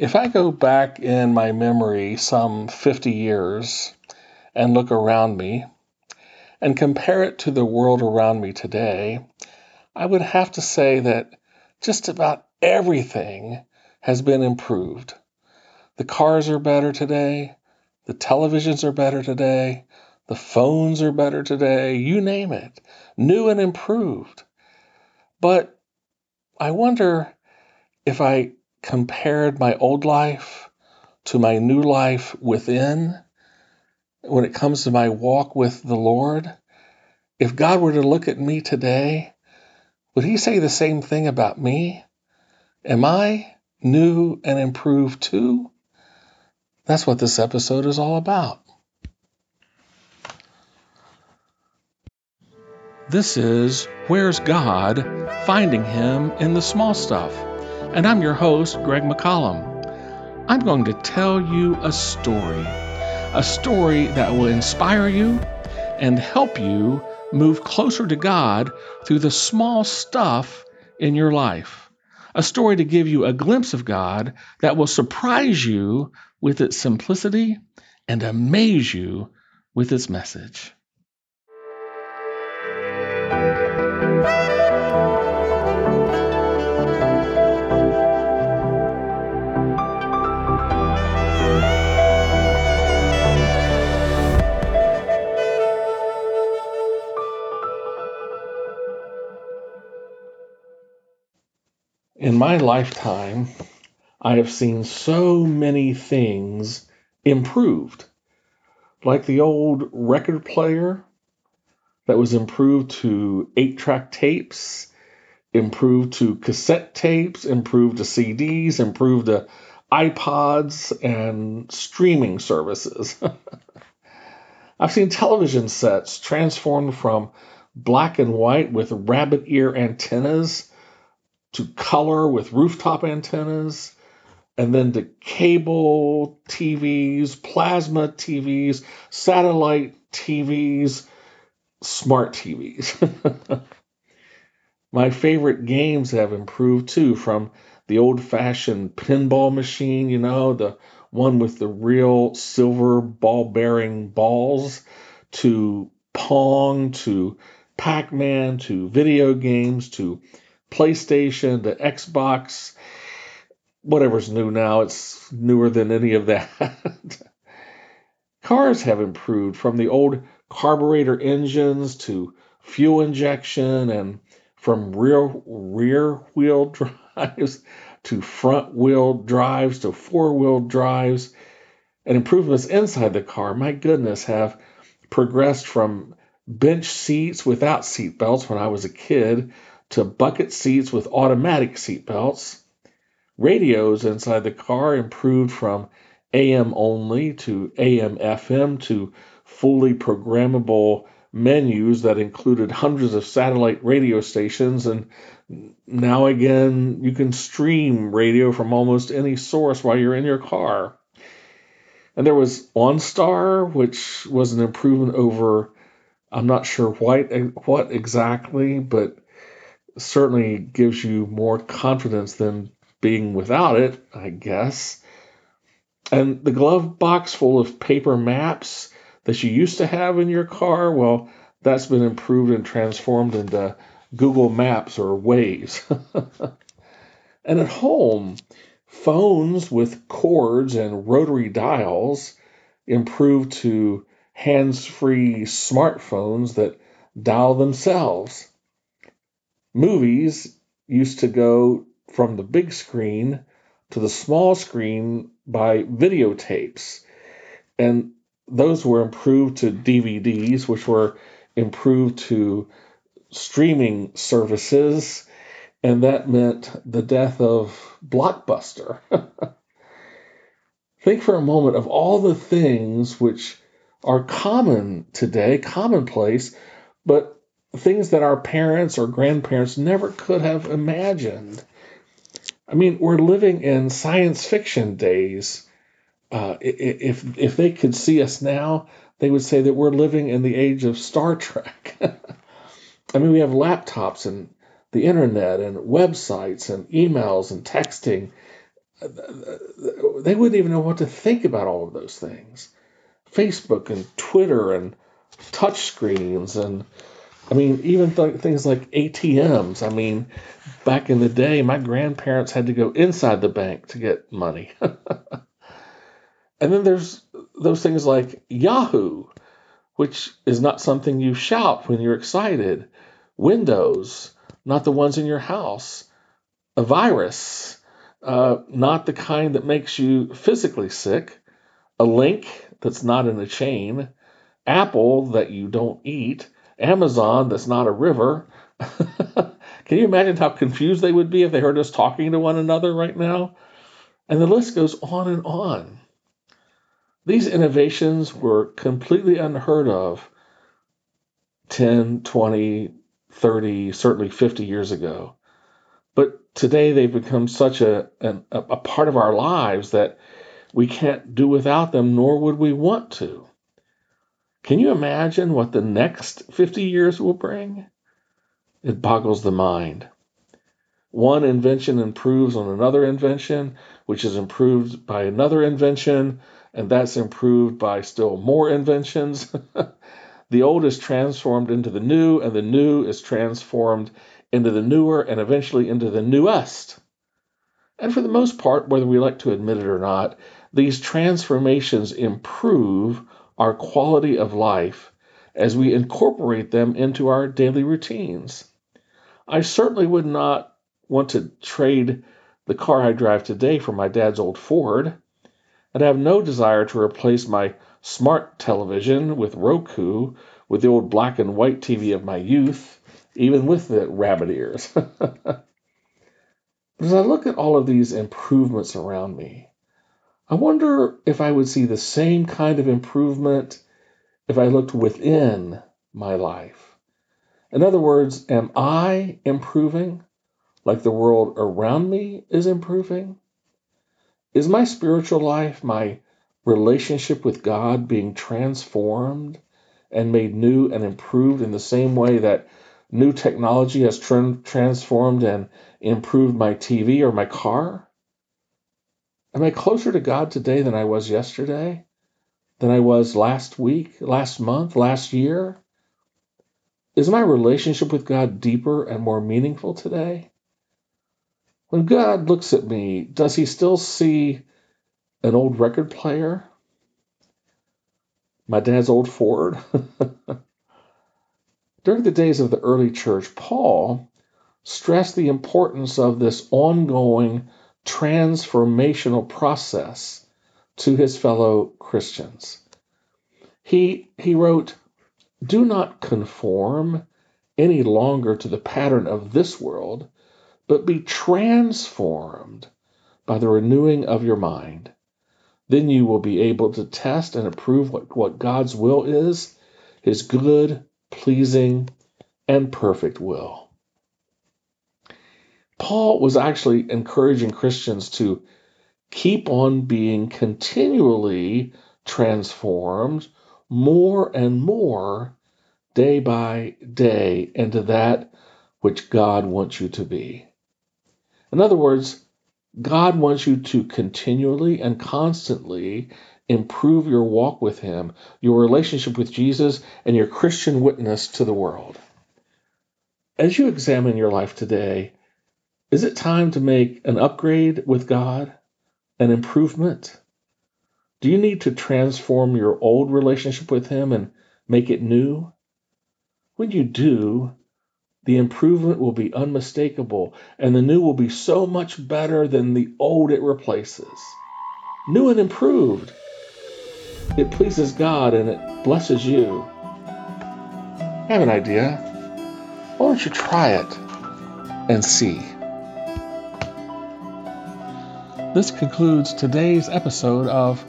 If I go back in my memory some 50 years and look around me and compare it to the world around me today, I would have to say that just about everything has been improved. The cars are better today, the televisions are better today, the phones are better today, you name it, new and improved. But I wonder if I compared my old life to my new life within, when it comes to my walk with the Lord, if God were to look at me today, would he say the same thing about me? Am I new and improved too? That's what this episode is all about. This is Where's God? Finding Him in the Small Stuff and I'm your host, Greg McCollum. I'm going to tell you a story, a story that will inspire you and help you move closer to God through the small stuff in your life. A story to give you a glimpse of God that will surprise you with its simplicity and amaze you with its message. In my lifetime, I have seen so many things improved. Like the old record player that was improved to eight track tapes, improved to cassette tapes, improved to CDs, improved to iPods, and streaming services. I've seen television sets transformed from black and white with rabbit ear antennas to color with rooftop antennas, and then to cable TVs, plasma TVs, satellite TVs, smart TVs. My favorite games have improved too, from the old fashioned pinball machine, you know, the one with the real silver ball bearing balls, to Pong, to Pac Man, to video games, to PlayStation, the Xbox, whatever's new now, it's newer than any of that. Cars have improved from the old carburetor engines to fuel injection and from rear rear wheel drives to front wheel drives to four wheel drives and improvements inside the car my goodness have progressed from bench seats without seat belts when I was a kid to bucket seats with automatic seat belts. Radios inside the car improved from AM only to AM FM to fully programmable menus that included hundreds of satellite radio stations and now again you can stream radio from almost any source while you're in your car. And there was OnStar, which was an improvement over I'm not sure what what exactly, but certainly gives you more confidence than being without it, I guess. And the glove box full of paper maps that you used to have in your car, well, that's been improved and transformed into Google Maps or Waze. and at home, phones with cords and rotary dials improved to hands free smartphones that dial themselves movies used to go from the big screen to the small screen by videotapes. And those were improved to DVDs, which were improved to streaming services. And that meant the death of Blockbuster. Think for a moment of all the things which are common today, commonplace, but things that our parents or grandparents never could have imagined. I mean, we're living in science fiction days. Uh, if if they could see us now, they would say that we're living in the age of Star Trek. I mean, we have laptops and the internet and websites and emails and texting. they wouldn't even know what to think about all of those things. Facebook and Twitter and touch screens and I mean even th- things like ATMs. I mean, back in the day, my grandparents had to go inside the bank to get money. and then there's those things like Yahoo, which is not something you shout when you're excited. Windows, not the ones in your house. A virus, uh, not the kind that makes you physically sick. A link that's not in a chain. Apple that you don't eat. Amazon that's not a river. Can you imagine how confused they would be if they heard us talking to one another right now? And the list goes on and on. These innovations were completely unheard of 10, 20, 30, certainly 50 years ago. But today they've become such a, a, a part of our lives that we can't do without them, nor would we want to. Can you imagine what the next 50 years will bring? It boggles the mind. One invention improves on another invention, which is improved by another invention, and that's improved by still more inventions. the old is transformed into the new, and the new is transformed into the newer, and eventually into the newest. And for the most part, whether we like to admit it or not, these transformations improve our quality of life as we incorporate them into our daily routines. I certainly would not want to trade the car I drive today for my dad's old Ford and have no desire to replace my smart television with Roku with the old black and white TV of my youth, even with the rabbit ears. As I look at all of these improvements around me, I wonder if I would see the same kind of improvement if I looked within my life. In other words, am I improving like the world around me is improving? Is my spiritual life, my relationship with God being transformed and made new and improved in the same way that new technology has transformed and improved my TV or my car? Am I closer to God today than I was yesterday? Than I was last week, last month, last year? Is my relationship with God deeper and more meaningful today? When God looks at me, does he still see an old record player? My dad's old Ford? During the days of the early church, Paul stressed the importance of this ongoing transformational process to his fellow Christians. He, he wrote, Do not conform any longer to the pattern of this world but be transformed by the renewing of your mind. Then you will be able to test and approve what, what God's will is, his good, pleasing, and perfect will. Paul was actually encouraging Christians to keep on being continually transformed more and more day by day into that which God wants you to be. In other words, God wants you to continually and constantly improve your walk with Him, your relationship with Jesus, and your Christian witness to the world. As you examine your life today, is it time to make an upgrade with God, an improvement? Do you need to transform your old relationship with Him and make it new? When you do, the improvement will be unmistakable, and the new will be so much better than the old it replaces. New and improved. It pleases God and it blesses you. I have an idea. Why don't you try it and see? This concludes today's episode of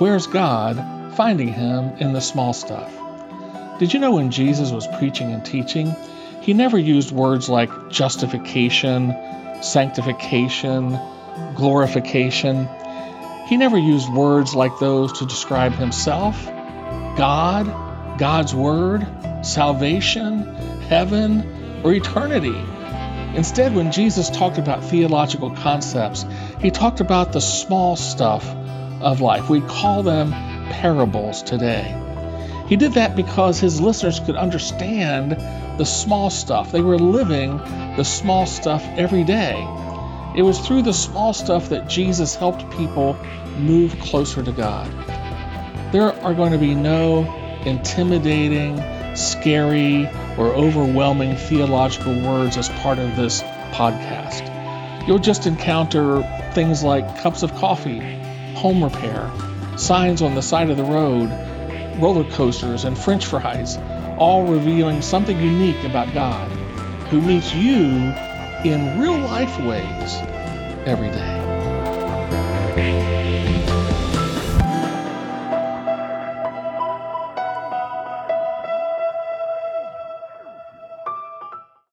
Where's God? Finding Him in the Small Stuff. Did you know when Jesus was preaching and teaching, he never used words like justification, sanctification, glorification. He never used words like those to describe himself, God, God's Word, salvation, heaven, or eternity. Instead, when Jesus talked about theological concepts, he talked about the small stuff of life. We call them parables today. He did that because his listeners could understand the small stuff. They were living the small stuff every day. It was through the small stuff that Jesus helped people move closer to God. There are going to be no intimidating, scary, or overwhelming theological words as part of this podcast. You'll just encounter things like cups of coffee, home repair, signs on the side of the road, roller coasters, and french fries, all revealing something unique about God, who meets you in real life ways every day.